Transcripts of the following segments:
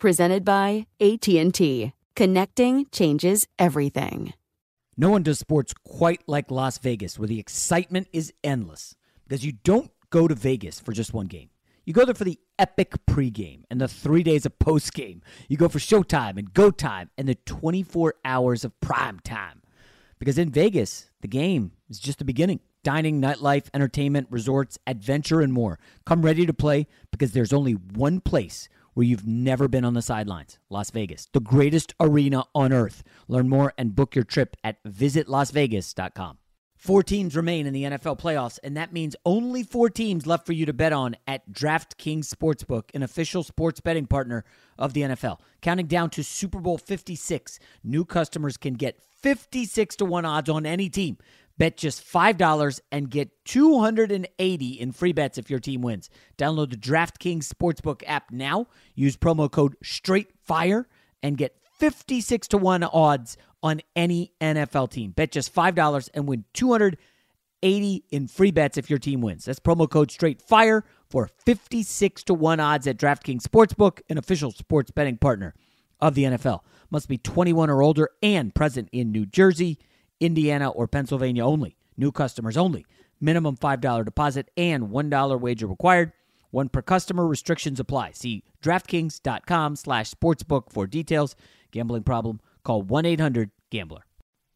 Presented by AT&T. Connecting changes everything. No one does sports quite like Las Vegas, where the excitement is endless. Because you don't go to Vegas for just one game. You go there for the epic pregame and the three days of postgame. You go for showtime and go time and the 24 hours of prime time. Because in Vegas, the game is just the beginning. Dining, nightlife, entertainment, resorts, adventure, and more. Come ready to play because there's only one place where you've never been on the sidelines Las Vegas, the greatest arena on earth. Learn more and book your trip at visitlasvegas.com. Four teams remain in the NFL playoffs, and that means only four teams left for you to bet on at DraftKings Sportsbook, an official sports betting partner of the NFL. Counting down to Super Bowl 56, new customers can get 56 to 1 odds on any team. Bet just $5 and get 280 in free bets if your team wins. Download the DraftKings Sportsbook app now. Use promo code STRAIGhtFIRE and get 56 to 1 odds on any NFL team. Bet just $5 and win 280 in free bets if your team wins. That's promo code STRAIGhtFIRE for 56 to 1 odds at DraftKings Sportsbook, an official sports betting partner of the NFL. Must be 21 or older and present in New Jersey. Indiana, or Pennsylvania only. New customers only. Minimum $5 deposit and $1 wager required. One per customer. Restrictions apply. See DraftKings.com slash sportsbook for details. Gambling problem? Call 1-800-GAMBLER.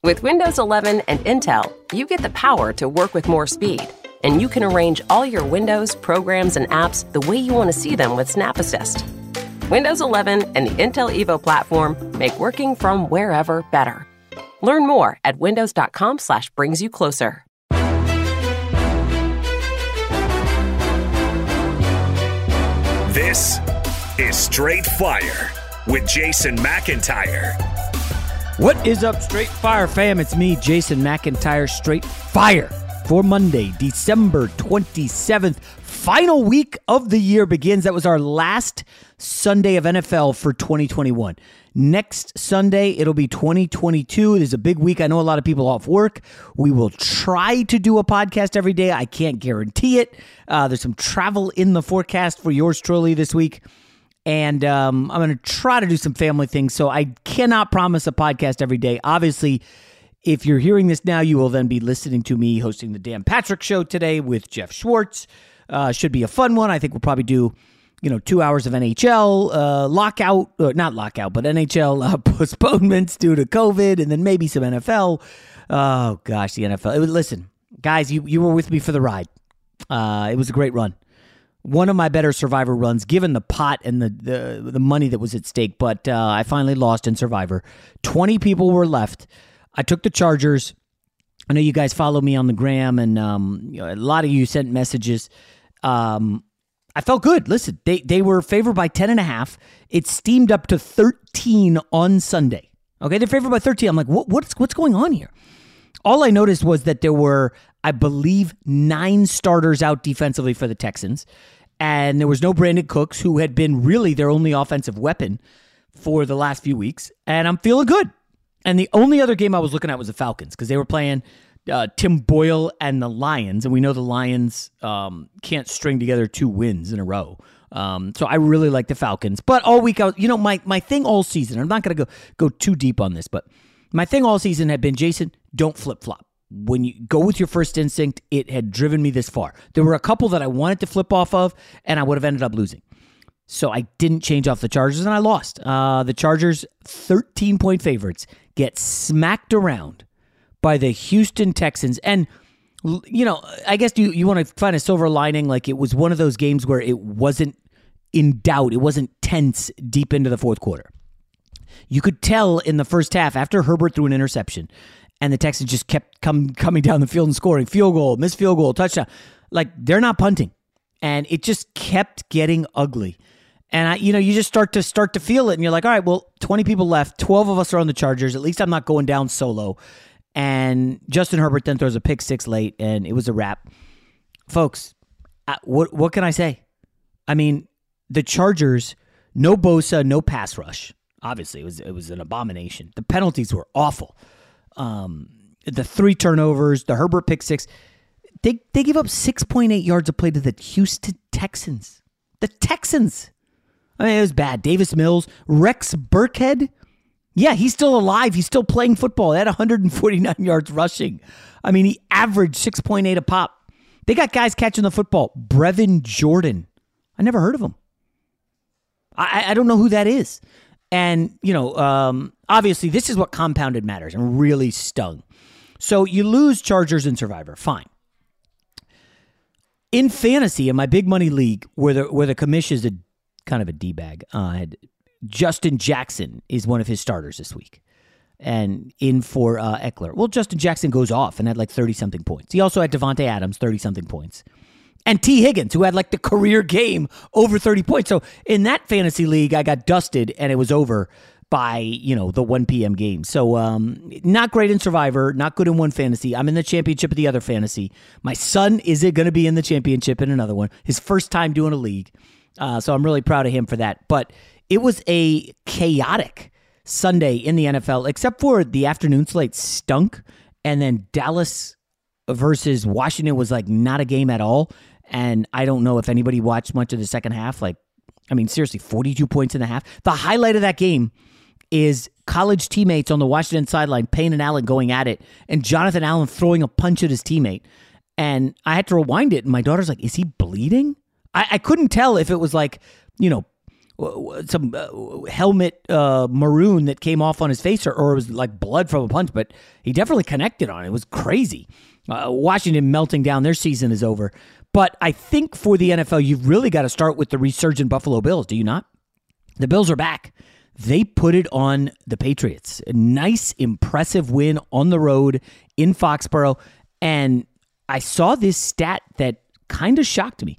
With Windows 11 and Intel, you get the power to work with more speed. And you can arrange all your Windows, programs, and apps the way you want to see them with Snap Assist. Windows 11 and the Intel Evo platform make working from wherever better. Learn more at windows.com slash brings you closer. This is Straight Fire with Jason McIntyre. What is up, Straight Fire fam? It's me, Jason McIntyre, Straight Fire for Monday, December 27th. Final week of the year begins. That was our last Sunday of NFL for 2021. Next Sunday, it'll be 2022. It is a big week. I know a lot of people off work. We will try to do a podcast every day. I can't guarantee it. Uh, there's some travel in the forecast for yours truly this week. And um, I'm going to try to do some family things. So I cannot promise a podcast every day. Obviously, if you're hearing this now, you will then be listening to me hosting the Dan Patrick Show today with Jeff Schwartz. Uh, should be a fun one. I think we'll probably do you know, two hours of NHL uh, lockout, uh, not lockout, but NHL uh, postponements due to COVID, and then maybe some NFL. Oh gosh, the NFL. Was, listen, guys, you you were with me for the ride. Uh, it was a great run. One of my better Survivor runs, given the pot and the the, the money that was at stake. But uh, I finally lost in Survivor. Twenty people were left. I took the Chargers. I know you guys follow me on the gram, and um, you know, a lot of you sent messages. Um, I felt good. Listen, they they were favored by 10 and a half. It steamed up to 13 on Sunday. Okay, they're favored by 13. I'm like, what, what's what's going on here? All I noticed was that there were, I believe, nine starters out defensively for the Texans, and there was no Brandin Cooks, who had been really their only offensive weapon for the last few weeks, and I'm feeling good. And the only other game I was looking at was the Falcons because they were playing uh, Tim Boyle and the Lions, and we know the Lions um, can't string together two wins in a row. Um, so I really like the Falcons. But all week, I was, you know, my my thing all season. I'm not going to go go too deep on this, but my thing all season had been Jason, don't flip flop. When you go with your first instinct, it had driven me this far. There were a couple that I wanted to flip off of, and I would have ended up losing. So I didn't change off the Chargers, and I lost. Uh, the Chargers, 13 point favorites, get smacked around by the Houston Texans. And, you know, I guess you, you want to find a silver lining. Like it was one of those games where it wasn't in doubt, it wasn't tense deep into the fourth quarter. You could tell in the first half after Herbert threw an interception and the Texans just kept come, coming down the field and scoring field goal, missed field goal, touchdown. Like they're not punting. And it just kept getting ugly. And I, you know, you just start to start to feel it, and you're like, all right, well, 20 people left, 12 of us are on the Chargers. At least I'm not going down solo. And Justin Herbert then throws a pick six late, and it was a wrap. Folks, what what can I say? I mean, the Chargers, no Bosa, no pass rush. Obviously, it was it was an abomination. The penalties were awful. Um, the three turnovers, the Herbert pick six. They they give up six point eight yards of play to the Houston Texans. The Texans. I mean, it was bad. Davis Mills, Rex Burkhead. Yeah, he's still alive. He's still playing football. They had 149 yards rushing. I mean, he averaged 6.8 a pop. They got guys catching the football. Brevin Jordan. I never heard of him. I, I don't know who that is. And, you know, um, obviously, this is what compounded matters and really stung. So you lose Chargers and Survivor. Fine. In fantasy, in my big money league, where the where the commission is a kind of a d bag, uh, had Justin Jackson is one of his starters this week and in for uh, Ekeler. Well, Justin Jackson goes off and had like 30 something points. He also had Davante Adams, 30 something points. And Tee Higgins, who had like the career game over 30 points. So in that fantasy league, I got dusted and it was over by, you know, the 1 p.m. game. So um, not great in Survivor, not good in one fantasy. I'm in the championship of the other fantasy. My son is it going to be in the championship in another one. His first time doing a league. Uh, so I'm really proud of him for that. But it was a chaotic Sunday in the NFL, except for the afternoon slate stunk. And then Dallas versus Washington was like not a game at all. And I don't know if anybody watched much of the second half. Like, I mean, seriously, 42 points in the half. The highlight of that game is college teammates on the Washington sideline, Payne and Allen going at it, and Jonathan Allen throwing a punch at his teammate. And I had to rewind it, and my daughter's like, Is he bleeding? I, I couldn't tell if it was like, you know, some uh, helmet uh, maroon that came off on his face, or, or it was like blood from a punch, but he definitely connected on it. It was crazy. Uh, Washington melting down, their season is over. But I think for the NFL, you've really got to start with the resurgent Buffalo Bills, do you not? The Bills are back. They put it on the Patriots. A nice, impressive win on the road in Foxborough. And I saw this stat that kind of shocked me.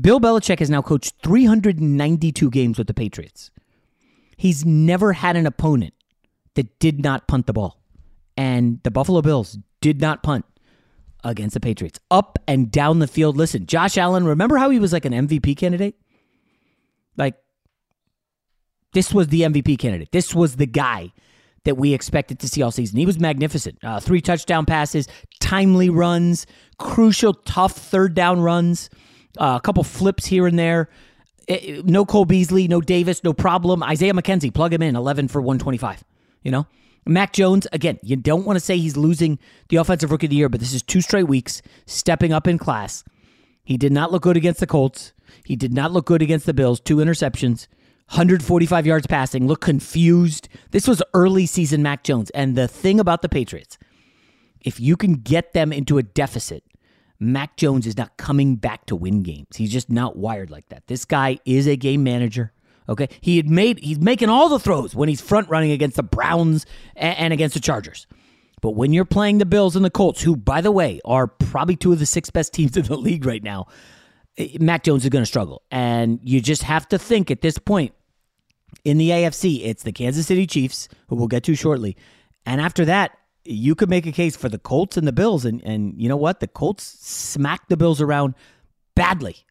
Bill Belichick has now coached 392 games with the Patriots. He's never had an opponent that did not punt the ball. And the Buffalo Bills did not punt against the Patriots. Up and down the field. Listen, Josh Allen, remember how he was like an MVP candidate? Like, this was the MVP candidate. This was the guy that we expected to see all season. He was magnificent. Uh, three touchdown passes, timely runs, crucial, tough third down runs uh, a couple flips here and there. Eh, eh, no Cole Beasley, no Davis, no problem. Isaiah McKenzie, plug him in, 11 for 125. You know? Mac Jones, again, you don't want to say he's losing the offensive rookie of the year, but this is two straight weeks stepping up in class. He did not look good against the Colts. He did not look good against the Bills. Two interceptions, 145 yards passing, look confused. This was early season Mac Jones. And the thing about the Patriots, if you can get them into a deficit, Mac Jones is not coming back to win games. He's just not wired like that. This guy is a game manager. Okay, he had made he's making all the throws when he's front running against the Browns and, and against the Chargers. But when you're playing the Bills and the Colts, who by the way are probably two of the six best teams in the league right now, eh, Mac Jones is going to struggle. And you just have to think at this point in the AFC, it's the Kansas City Chiefs, who we'll get to shortly. And after that, you could make a case for the Colts and the Bills. And, and you know what? The Colts smacked the Bills around badly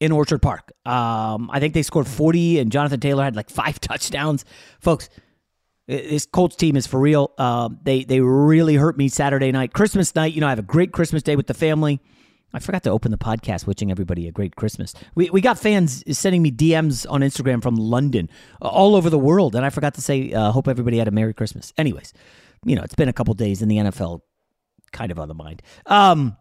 in Orchard Park. Um, I think they scored 40, and Jonathan Taylor had like five touchdowns. Folks, this Colts team is for real. Uh, they they really hurt me Saturday night, Christmas night. You know, I have a great Christmas day with the family. I forgot to open the podcast, wishing everybody a great Christmas. We we got fans sending me DMs on Instagram from London, all over the world, and I forgot to say, uh, hope everybody had a Merry Christmas. Anyways, you know, it's been a couple days in the NFL, kind of on the mind. Um,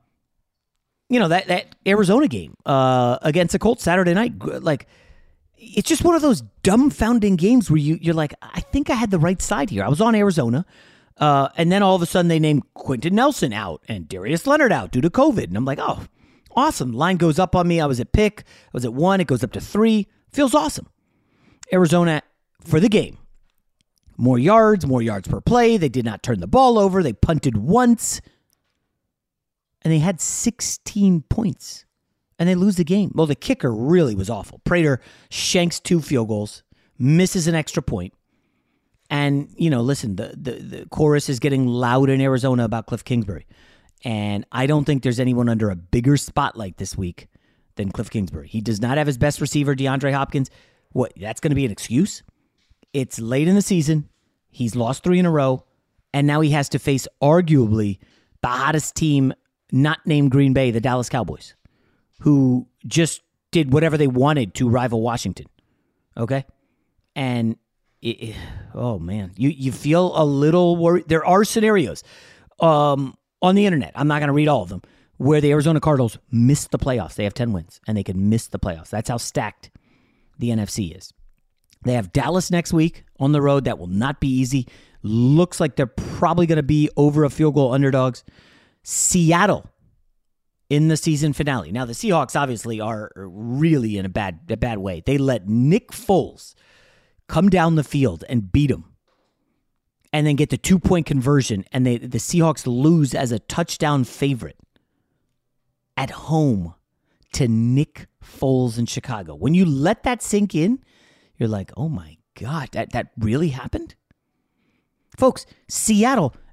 you know that that Arizona game uh, against the Colts Saturday night, like it's just one of those dumbfounding games where you you're like, I think I had the right side here. I was on Arizona, uh, and then all of a sudden they named Quenton Nelson out and Darius Leonard out due to COVID, and I'm like, oh, awesome. Line goes up on me. I was at pick. I was at one. It goes up to three. Feels awesome. Arizona for the game. More yards, more yards per play. They did not turn the ball over. They punted once and they had 16 points and they lose the game. Well, the kicker really was awful. Prater shanks two field goals, misses an extra point. And, you know, listen, the, the, the chorus is getting loud in Arizona about Cliff Kingsbury. And I don't think there's anyone under a bigger spotlight this week than Cliff Kingsbury. He does not have his best receiver, DeAndre Hopkins. What, that's going to be an excuse? It's late in the season. He's lost three in a row. And now he has to face arguably the hottest team not named Green Bay, the Dallas Cowboys, who just did whatever they wanted to rival Washington. Okay? And it, oh man, you you feel a little worried. There are scenarios um, on the internet. I'm not going to read all of them where the Arizona Cardinals miss the playoffs. They have 10 wins and they can miss the playoffs. That's how stacked the NFC is. They have Dallas next week on the road. That will not be easy. Looks like they're probably going to be over a field goal underdogs. Seattle in the season finale. Now the Seahawks obviously are really in a bad a bad way. They let Nick Foles come down the field and beat him. And then get the two-point conversion and they the Seahawks lose as a touchdown favorite at home to Nick Foles in Chicago. When you let that sink in, you're like, "Oh my god, that that really happened?" Folks, Seattle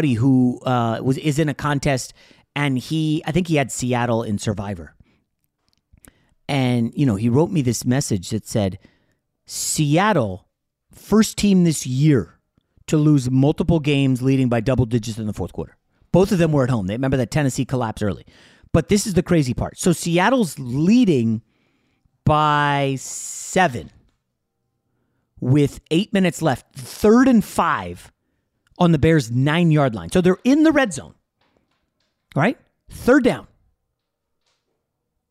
buddy who uh, was is in a contest, and he I think he had Seattle in Survivor, and you know he wrote me this message that said, "Seattle, first team this year to lose multiple games leading by double digits in the fourth quarter. Both of them were at home. They remember that Tennessee collapsed early. But this is the crazy part. So Seattle's leading by seven with eight minutes left, third and five on the Bears' nine yard line. So they're in the red zone, right? Third down.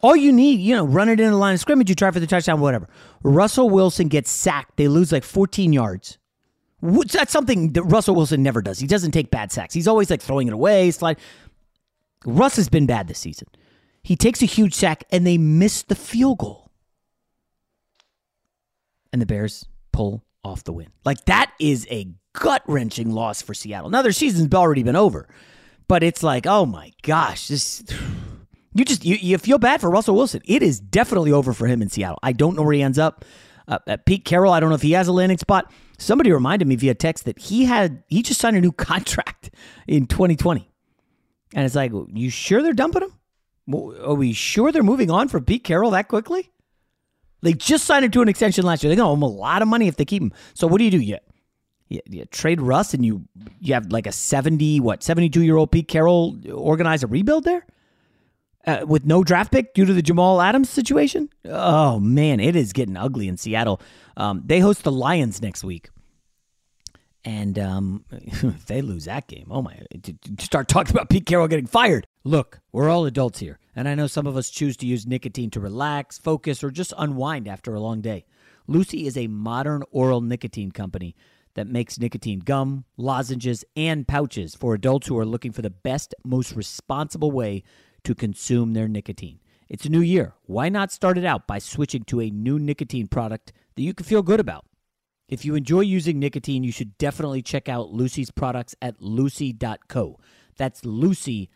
All you need, you know, run it in the line of scrimmage, you try for the touchdown, whatever. Russell Wilson gets sacked. They lose like 14 yards. That's something that Russell Wilson never does. He doesn't take bad sacks. He's always like throwing it away, slide. Russ has been bad this season. He takes a huge sack and they miss the field goal. And the Bears pull off the win. Like that is a gut wrenching loss for Seattle. Now their season's already been over, but it's like, oh my gosh, this. You just you, you feel bad for Russell Wilson. It is definitely over for him in Seattle. I don't know where he ends up. Uh, uh, Pete Carroll, I don't know if he has a landing spot. Somebody reminded me via text that he had he just signed a new contract in 2020, and it's like, you sure they're dumping him? Are we sure they're moving on from Pete Carroll that quickly? They just signed him to an extension last year. They're going to owe him a lot of money if they keep him. So what do you do? You, you, you trade Russ and you you have like a 70, what, 72 year old Pete Carroll organize a rebuild there? Uh, with no draft pick due to the Jamal Adams situation? Oh, man, it is getting ugly in Seattle. Um, they host the Lions next week. And um, if they lose that game, oh my, start talking about Pete Carroll getting fired. Look, we're all adults here, and I know some of us choose to use nicotine to relax, focus, or just unwind after a long day. Lucy is a modern oral nicotine company that makes nicotine gum, lozenges, and pouches for adults who are looking for the best, most responsible way to consume their nicotine. It's a new year. Why not start it out by switching to a new nicotine product that you can feel good about? If you enjoy using nicotine, you should definitely check out Lucy's products at lucy.co. That's lucy.co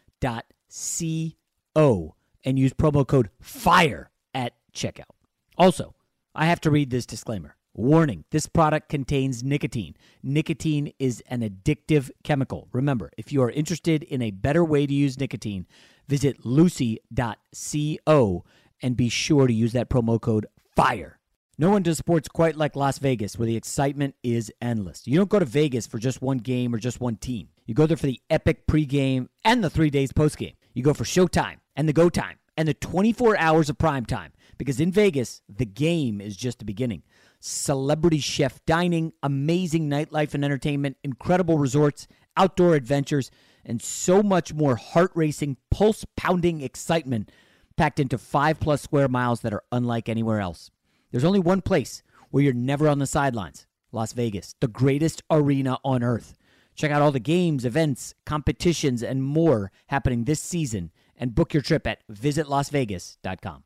and use promo code FIRE at checkout. Also, I have to read this disclaimer. Warning this product contains nicotine. Nicotine is an addictive chemical. Remember, if you are interested in a better way to use nicotine, visit lucy.co and be sure to use that promo code FIRE. No one does sports quite like Las Vegas, where the excitement is endless. You don't go to Vegas for just one game or just one team. You go there for the epic pregame and the three days postgame. You go for showtime and the go time and the 24 hours of prime time. Because in Vegas, the game is just the beginning. Celebrity chef dining, amazing nightlife and entertainment, incredible resorts, outdoor adventures, and so much more heart racing, pulse pounding excitement packed into five plus square miles that are unlike anywhere else. There's only one place where you're never on the sidelines Las Vegas, the greatest arena on earth. Check out all the games, events, competitions, and more happening this season and book your trip at visitlasvegas.com.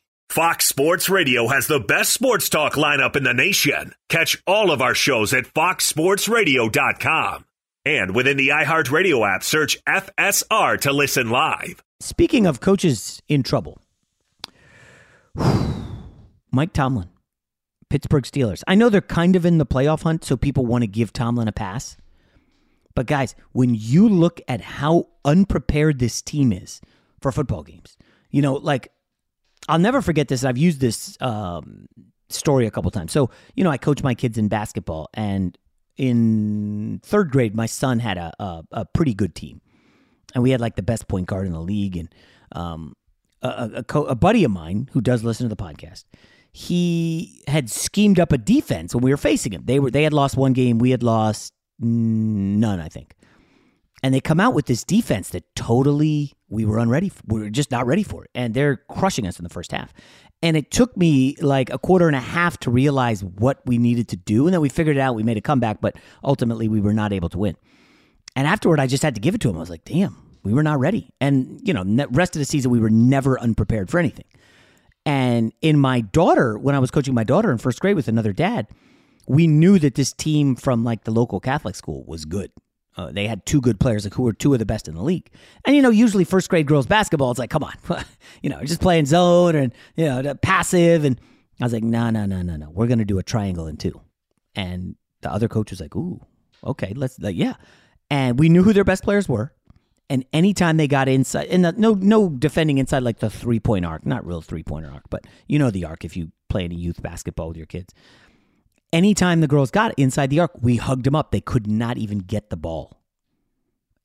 Fox Sports Radio has the best sports talk lineup in the nation. Catch all of our shows at foxsportsradio.com. And within the iHeartRadio app, search FSR to listen live. Speaking of coaches in trouble, Mike Tomlin, Pittsburgh Steelers. I know they're kind of in the playoff hunt, so people want to give Tomlin a pass. But guys, when you look at how unprepared this team is for football games, you know, like I'll never forget this. I've used this um, story a couple times. So, you know, I coach my kids in basketball, and in third grade, my son had a, a, a pretty good team, and we had like the best point guard in the league, and um, a, a, co- a buddy of mine who does listen to the podcast, he had schemed up a defense when we were facing him. They were they had lost one game, we had lost none, I think. And they come out with this defense that totally we were unready. We were just not ready for it, and they're crushing us in the first half. And it took me like a quarter and a half to realize what we needed to do, and then we figured it out. We made a comeback, but ultimately we were not able to win. And afterward, I just had to give it to him. I was like, "Damn, we were not ready. And, you know, rest of the season, we were never unprepared for anything. And in my daughter, when I was coaching my daughter in first grade with another dad, we knew that this team from like the local Catholic school was good. Uh, they had two good players, like who were two of the best in the league. And you know, usually first grade girls basketball, it's like, come on, you know, just playing zone and you know, passive. And I was like, no, no, no, no, no. We're gonna do a triangle in two. And the other coach was like, ooh, okay, let's, like, yeah. And we knew who their best players were. And anytime they got inside, and the, no, no defending inside like the three point arc, not real three pointer arc, but you know the arc if you play any youth basketball with your kids anytime the girls got inside the arc, we hugged them up. They could not even get the ball.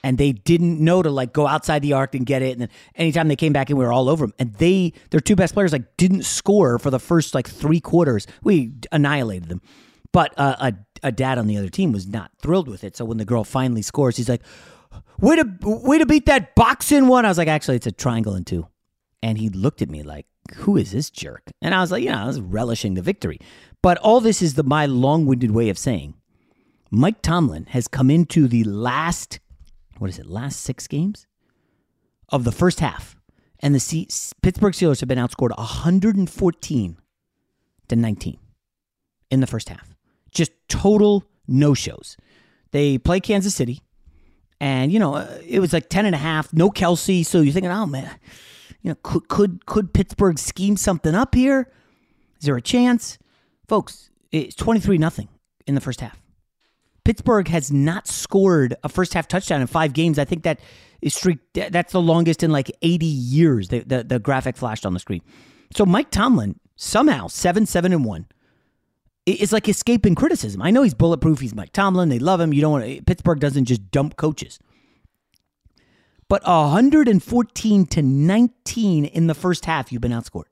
And they didn't know to like go outside the arc and get it. And then anytime they came back in, we were all over them. And they, their two best players, like didn't score for the first like three quarters. We annihilated them. But uh, a, a dad on the other team was not thrilled with it. So when the girl finally scores, he's like, "Way to way to beat that boxing one." I was like, "Actually, it's a triangle in two. And he looked at me like, "Who is this jerk?" And I was like, "You know, I was relishing the victory." But all this is the my long-winded way of saying Mike Tomlin has come into the last what is it? Last 6 games of the first half and the C- Pittsburgh Steelers have been outscored 114 to 19 in the first half. Just total no-shows. They play Kansas City and you know, uh, it was like 10 and a half, no Kelce, so you're thinking, "Oh man, you know, could could could Pittsburgh scheme something up here? Is there a chance?" Folks, it's 23 nothing in the first half. Pittsburgh has not scored a first half touchdown in five games. I think that is streak that's the longest in like 80 years. The, the, the graphic flashed on the screen. So Mike Tomlin somehow seven seven and one is like escaping criticism. I know he's bulletproof. He's Mike Tomlin. They love him. You don't want to, Pittsburgh doesn't just dump coaches. But 114 to 19 in the first half, you've been outscored.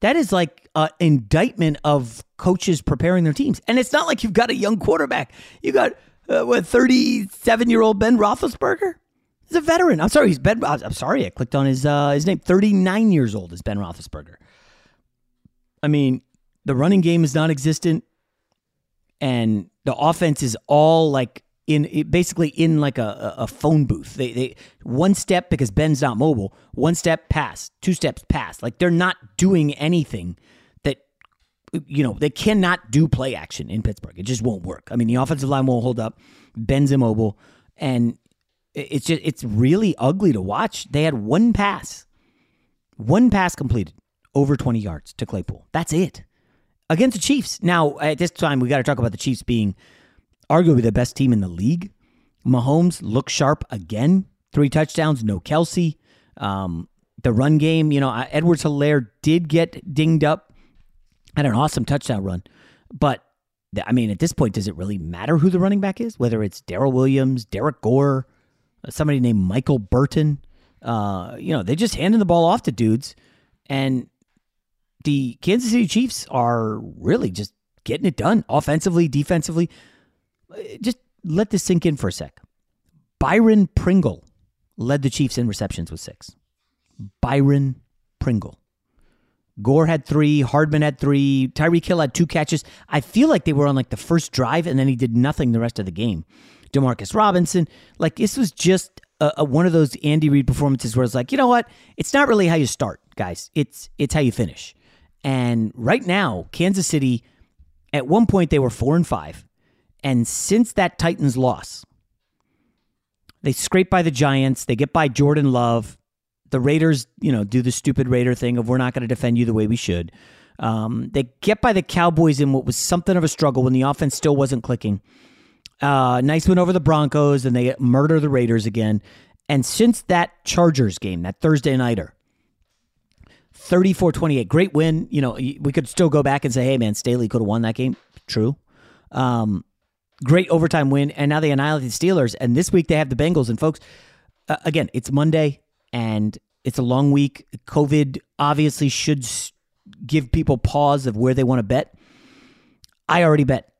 That is like an indictment of coaches preparing their teams. And it's not like you've got a young quarterback. You got uh, what 37 year old Ben Roethlisberger. He's a veteran. I'm sorry, he's Ben. I'm sorry, I clicked on his uh, his name. 39 years old is Ben Roethlisberger. I mean, the running game is non-existent, and the offense is all like in basically in like a, a phone booth. They they one step because Ben's not mobile, one step pass, two steps pass. Like they're not doing anything that you know, they cannot do play action in Pittsburgh. It just won't work. I mean, the offensive line won't hold up. Ben's immobile and it's just it's really ugly to watch. They had one pass. One pass completed over 20 yards to Claypool. That's it. Against the Chiefs. Now, at this time we got to talk about the Chiefs being arguably the best team in the league. Mahomes looks sharp again. Three touchdowns, no Kelce. Um, the run game, you know, Edwards Helaire did get dinged up. Had an awesome touchdown run. But, I mean, at this point, does it really matter who the running back is? Whether it's Darrel Williams, Derrick Gore, somebody named Michael Burton. Uh, you know, they just handing the ball off to dudes. And the Kansas City Chiefs are really just getting it done offensively, defensively Uh, just let this sink in for a sec. Byron Pringle led the Chiefs in receptions with six. Byron Pringle. Gore had three, Hardman had three, Tyreek Hill had two catches. I feel like they were on like the first drive and then he did nothing the rest of the game. Demarcus Robinson, like this was just a, a, one of those Andy Reid performances where it's like, you know what? It's not really how you start, guys. It's it's how you finish. And right now, Kansas City, at one point they were four and five. And since that Titans loss, they scrape by the Giants, they get by Jordan Love. The Raiders, you know, do the stupid Raider thing of we're not going to defend you the way we should. Um, they get by the Cowboys in what was something of a struggle when the offense still wasn't clicking. Uh, nice win over the Broncos, and they murder the Raiders again. And since that Chargers game, that Thursday nighter, 34 28, great win. You know, we could still go back and say, hey, man, Staley could have won that game. True. Um, great overtime win, and now they annihilate the Steelers. And this week they have the Bengals. And folks, uh, again, it's Monday and it's a long week. COVID obviously should give people pause of where they want to bet. I already bet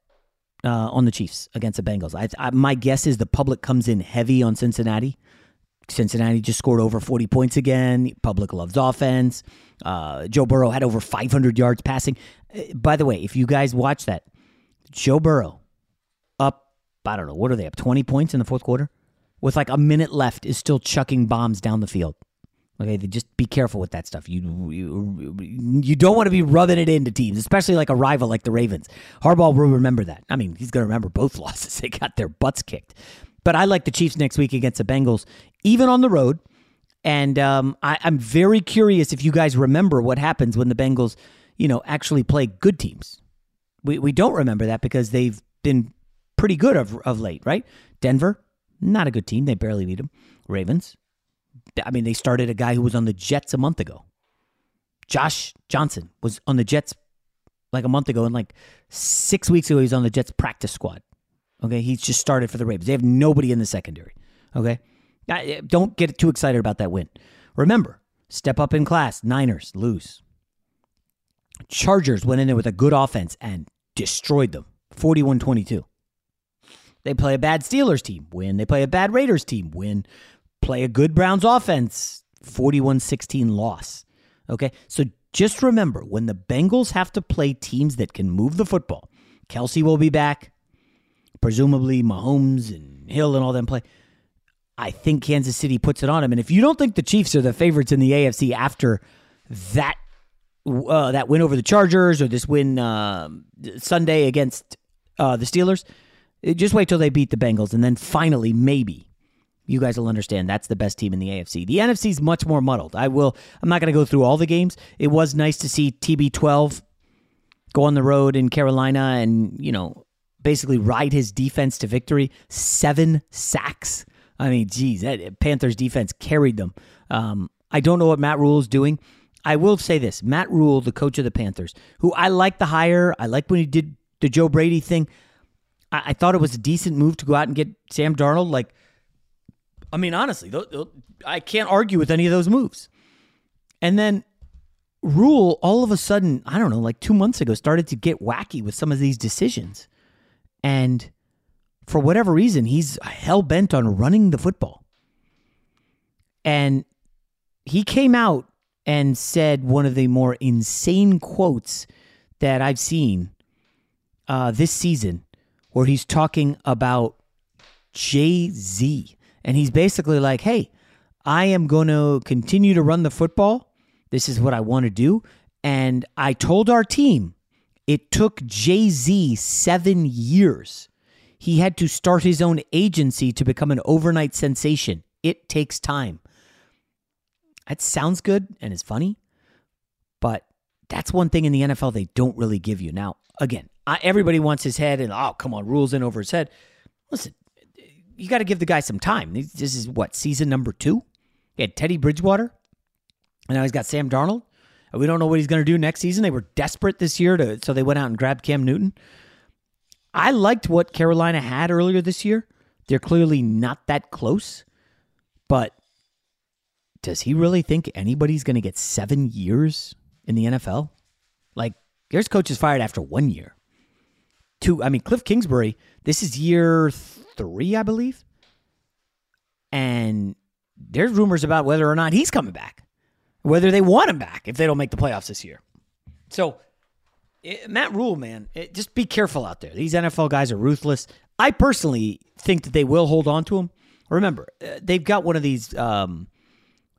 uh, on the Chiefs against the Bengals. I, I, my guess is the public comes in heavy on Cincinnati. Cincinnati just scored over 40 points again. Public loves offense. Uh, Joe Burrow had over 500 yards passing. Uh, by the way, if you guys watch that, Joe Burrow I don't know, what are they up 20 points in the fourth quarter? With like a minute left, is still chucking bombs down the field. Okay, just be careful with that stuff. You, you you don't want to be rubbing it into teams, especially like a rival like the Ravens. Harbaugh will remember that. I mean, he's going to remember both losses. They got their butts kicked. But I like the Chiefs next week against the Bengals, even on the road. And um, I, I'm very curious if you guys remember what happens when the Bengals, you know, actually play good teams. We we don't remember that because they've been pretty good of of late, right? Denver, not a good team. They barely beat them. Ravens, I mean, they started a guy who was on the Jets a month ago. Josh Johnson was on the Jets like a month ago, and like six weeks ago, he was on the Jets practice squad. Okay, he's just started for the Ravens. They have nobody in the secondary. Okay, don't get too excited about that win. Remember, step up in class. Niners lose. Chargers went in there with a good offense and destroyed them 41 22. They play a bad Steelers team, win. They play a bad Raiders team, win. Play a good Browns offense, 41 16 loss. Okay, so just remember when the Bengals have to play teams that can move the football, Kelce will be back. Presumably, Mahomes and Hill and all them play. I think Kansas City puts it on them. And if you don't think the Chiefs are the favorites in the AFC after that uh, that win over the Chargers or this win uh, Sunday against uh, the Steelers, just wait till they beat the Bengals, and then finally, maybe you guys will understand that's the best team in the AFC. The NFC is much more muddled. I will. I'm not going to go through all the games. It was nice to see TB12 go on the road in Carolina and you know basically ride his defense to victory. Seven sacks. I mean, geez, that Panthers defense carried them. Um, I don't know what Matt Rhule is doing. I will say this: Matt Rhule, the coach of the Panthers, who I like the hire. I like when he did the Joe Brady thing. I, I thought it was a decent move to go out and get Sam Darnold. Like, I mean, honestly, th- th- I can't argue with any of those moves. And then Rhule, all of a sudden, I don't know, like two months ago, started to get wacky with some of these decisions. And for whatever reason, he's hell bent on running the football. And he came out and said one of the more insane quotes that I've seen uh, this season where he's talking about Jay Z. And he's basically like, hey, I am going to continue to run the football. This is what I want to do. And I told our team it took Jay Z seven years. He had to start his own agency to become an overnight sensation. It takes time. That sounds good and is funny, but that's one thing in the NFL they don't really give you. Now, again, I, everybody wants his head, and oh, come on, Rhule's in over his head. Listen, you got to give the guy some time. This is what season number two. He had Teddy Bridgewater, and now he's got Sam Darnold. We don't know what he's going to do next season. They were desperate this year, to, so they went out and grabbed Cam Newton. I liked what Carolina had earlier this year. They're clearly not that close, but does he really think anybody's going to get seven years in the NFL? Like, there's coaches fired after one year two. I mean, Cliff Kingsbury. This is year three, I believe, and there's rumors about whether or not he's coming back, whether they want him back if they don't make the playoffs this year. So, it, Matt Rhule, man, it, just be careful out there. These NFL guys are ruthless. I personally think that they will hold on to him. Remember, uh, they've got one of these um,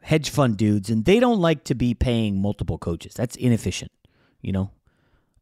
hedge fund dudes, and they don't like to be paying multiple coaches. That's inefficient. You know,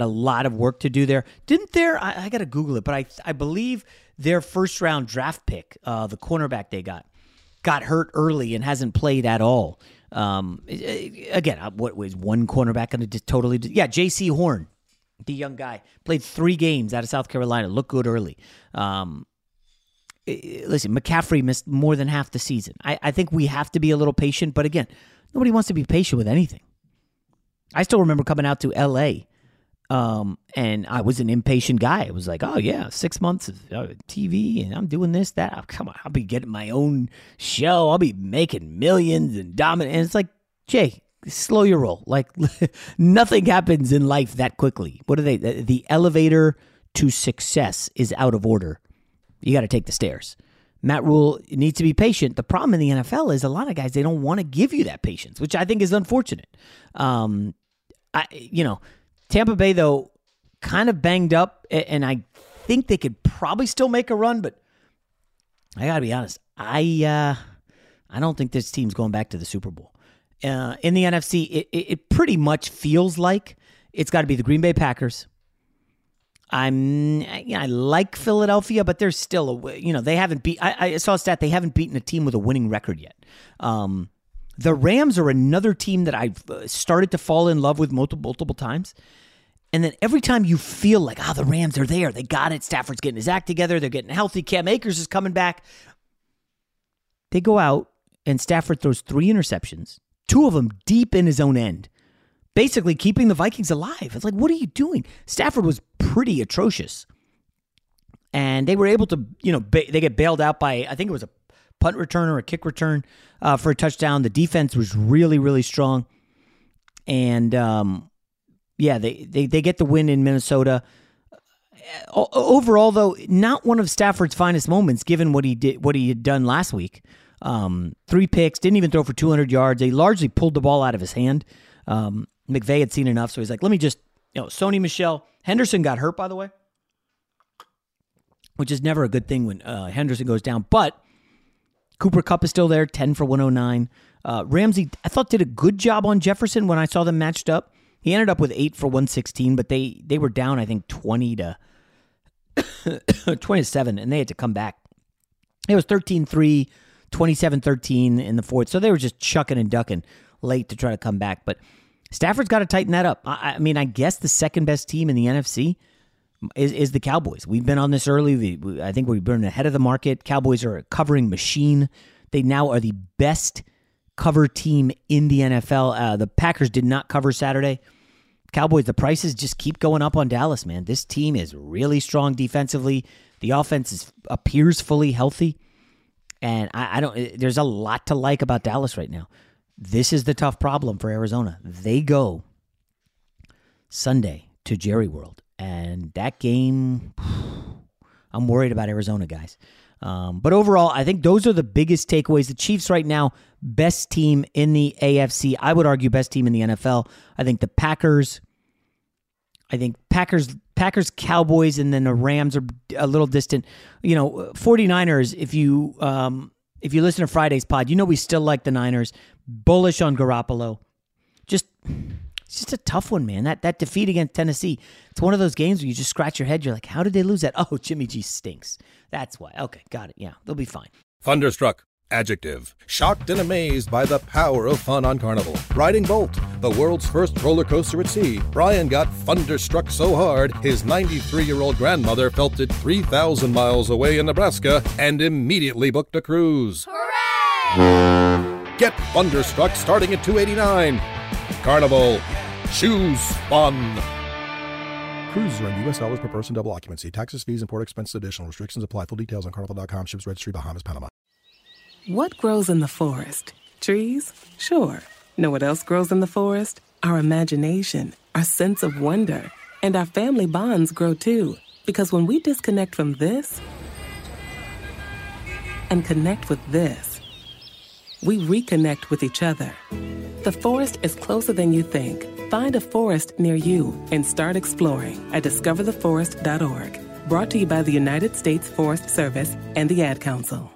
a lot of work to do there. Didn't there? I, I got to Google it, but I I believe their first round draft pick, uh, the cornerback they got, got hurt early and hasn't played at all. Um, again, uh, what was one cornerback going to totally? Do? Yeah, Jaycee Horn, the young guy, played three games out of South Carolina, looked good early. Um, listen, McCaffrey missed more than half the season. I, I think we have to be a little patient, but again, nobody wants to be patient with anything. I still remember coming out to L.A um, and I was an impatient guy. It was like, oh yeah, six months of uh, TV, and I'm doing this, that. Oh, come on, I'll be getting my own show. I'll be making millions and dominant. And it's like, Jay, slow your roll. Like nothing happens in life that quickly. What are they? The elevator to success is out of order. You got to take the stairs. Matt Rhule needs to be patient. The problem in the NFL is a lot of guys they don't want to give you that patience, which I think is unfortunate. Um, I you know Tampa Bay, though, kind of banged up, and I think they could probably still make a run, but I got to be honest. I uh, I don't think this team's going back to the Super Bowl. Uh, in the NFC, it, it, it pretty much feels like it's got to be the Green Bay Packers. I'm you know, I like Philadelphia, but they're still a you know they haven't beat. I, I, saw a stat they haven't beaten a team with a winning record yet. Um, the Rams are another team that I've uh, started to fall in love with multiple multiple times. And then every time you feel like, ah, oh, the Rams are there, they got it. Stafford's getting his act together, they're getting healthy. Cam Akers is coming back. They go out and Stafford throws three interceptions, two of them deep in his own end, basically keeping the Vikings alive. It's like, what are you doing? Stafford was pretty atrocious. And they were able to, you know, ba- they get bailed out by, I think it was a punt return or a kick return uh, for a touchdown. The defense was really, really strong. And um, yeah, they, they, they get the win in Minnesota. Overall, though, not one of Stafford's finest moments, given what he did, what he had done last week. Um, three picks, didn't even throw for 200 yards. They largely pulled the ball out of his hand. Um, McVay had seen enough, so he's like, "Let me just, you know." Sony Michel Henderson got hurt, by the way, which is never a good thing when uh, Henderson goes down. But Cooper Kupp is still there, 10 for 109. Uh, Ramsey, I thought, did a good job on Jefferson when I saw them matched up. He ended up with 8 for 116, but they, they were down, I think, 20 to 27, and they had to come back. It was 13 3, 27 13 in the fourth. So they were just chucking and ducking late to try to come back. But Stafford's got to tighten that up. I, I mean, I guess the second best team in the NFC is, is the Cowboys. We've been on this early. We, I think we've been ahead of the market. Cowboys are a covering machine. They now are the best cover team in the NFL. Uh, the Packers did not cover Saturday. Cowboys, the prices just keep going up on Dallas, man. This team is really strong defensively. The offense is, appears fully healthy. And I, I don't, there's a lot to like about Dallas right now. This is the tough problem for Arizona. They go Sunday to Jerry World and that game, I'm worried about Arizona, guys. Um, but overall, I think those are the biggest takeaways. The Chiefs right now, best team in the AFC. I would argue best team in the NFL. I think the Packers. I think Packers, Packers, Cowboys, and then the Rams are a little distant. You know, 49ers, if you um, if you listen to Friday's pod, you know we still like the Niners. Bullish on Garoppolo. Just it's just a tough one, man. That that defeat against Tennessee. It's one of those games where you just scratch your head. You're like, how did they lose that? Oh, Jimmy G stinks. That's why. Okay, got it. Yeah, they'll be fine. Thunderstruck Adjective. Shocked and amazed by the power of fun on Carnival. Riding Bolt, the world's first roller coaster at sea. Brian got thunderstruck so hard, his 93 year old grandmother felt it 3,000 miles away in Nebraska and immediately booked a cruise. Hooray! Get thunderstruck starting at 289 Carnival. Choose fun. Cruises are in U.S. dollars per person, double occupancy. Taxes, fees, and port expenses additional. Restrictions apply. Full details on carnival.com. Ships registry, Bahamas, Panama. What grows in the forest? Trees? Sure. Know what else grows in the forest? Our imagination, our sense of wonder, and our family bonds grow too. Because when we disconnect from this and connect with this, we reconnect with each other. The forest is closer than you think. Find a forest near you and start exploring at discovertheforest.org. Brought to you by the United States Forest Service and the Ad Council.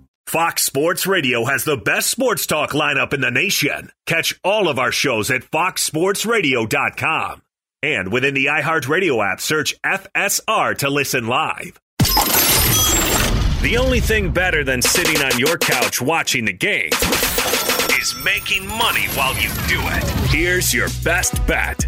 Fox Sports Radio has the best sports talk lineup in the nation. Catch all of our shows at foxsportsradio.com. And within the iHeartRadio app, search FSR to listen live. The only thing better than sitting on your couch watching the game is making money while you do it. Here's your best bet.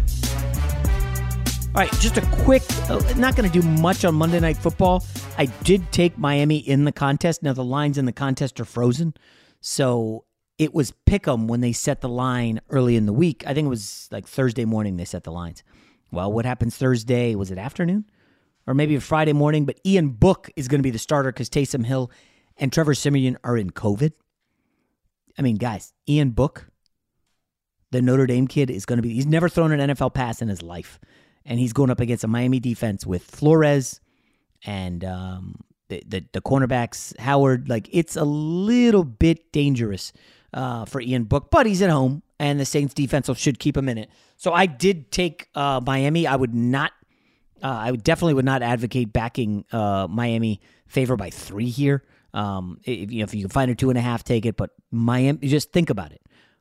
All right, just a quick, uh, not going to do much on Monday Night Football. I did take Miami in the contest. Now, the lines in the contest are frozen. So it was pick 'em when they set the line early in the week. I think it was like Thursday morning they set the lines. Well, what happens Thursday? Was it afternoon? Or maybe Friday morning? But Ian Book is going to be the starter because Taysom Hill and Trevor Siemian are in COVID. I mean, guys, Ian Book, the Notre Dame kid, is going to be, he's never thrown an NFL pass in his life and he's going up against a Miami defense with Flores and um, the, the, cornerbacks Howard. Like it's a little bit dangerous uh, for Ian Book, but he's at home, and the Saints defense should keep him in it. So I did take uh, Miami. I would not. Uh, I would definitely would not advocate backing uh, Miami favor by three here. Um, if, you know, if you can find a two and a half, take it. But Miami, just think about it.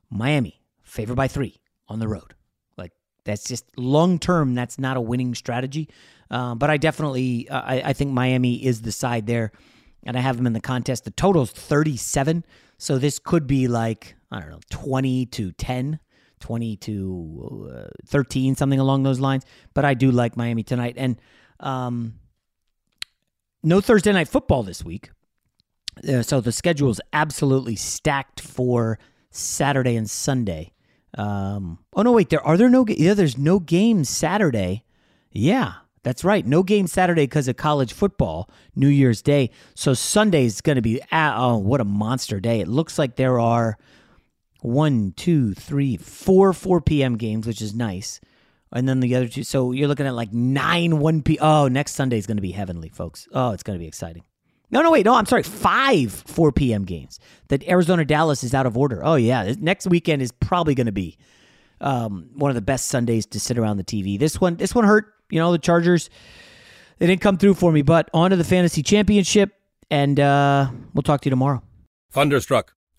Miami favor by three on the road. That's just long term. That's not a winning strategy. Uh, but I definitely, uh, I, I, think Miami is the side there, and I have them in the contest. The total's 37, so this could be like I don't know, 20 to 10, 20 to uh, 13, something along those lines. But I do like Miami tonight, and um, no Thursday night football this week. Uh, so the schedule is absolutely stacked for Saturday and Sunday. Um, oh no, wait. There are there no yeah. There's no games Saturday. Yeah, that's right. No game Saturday because of college football. New Year's Day. So Sunday is going to be ah, oh what a monster day. It looks like there are one, two, three, four 4 p.m. games, which is nice. And then the other two. So you're looking at like nine 1 p. Oh, next Sunday is going to be heavenly, folks. Oh, it's going to be exciting. No, no, wait, no, I'm sorry. Five 4 p.m. games. That Arizona Dallas is out of order. Oh yeah, next weekend is probably going to be um, one of the best Sundays to sit around the TV. This one, this one hurt. You know, the Chargers they didn't come through for me. But on to the fantasy championship, and uh, we'll talk to you tomorrow. Thunderstruck.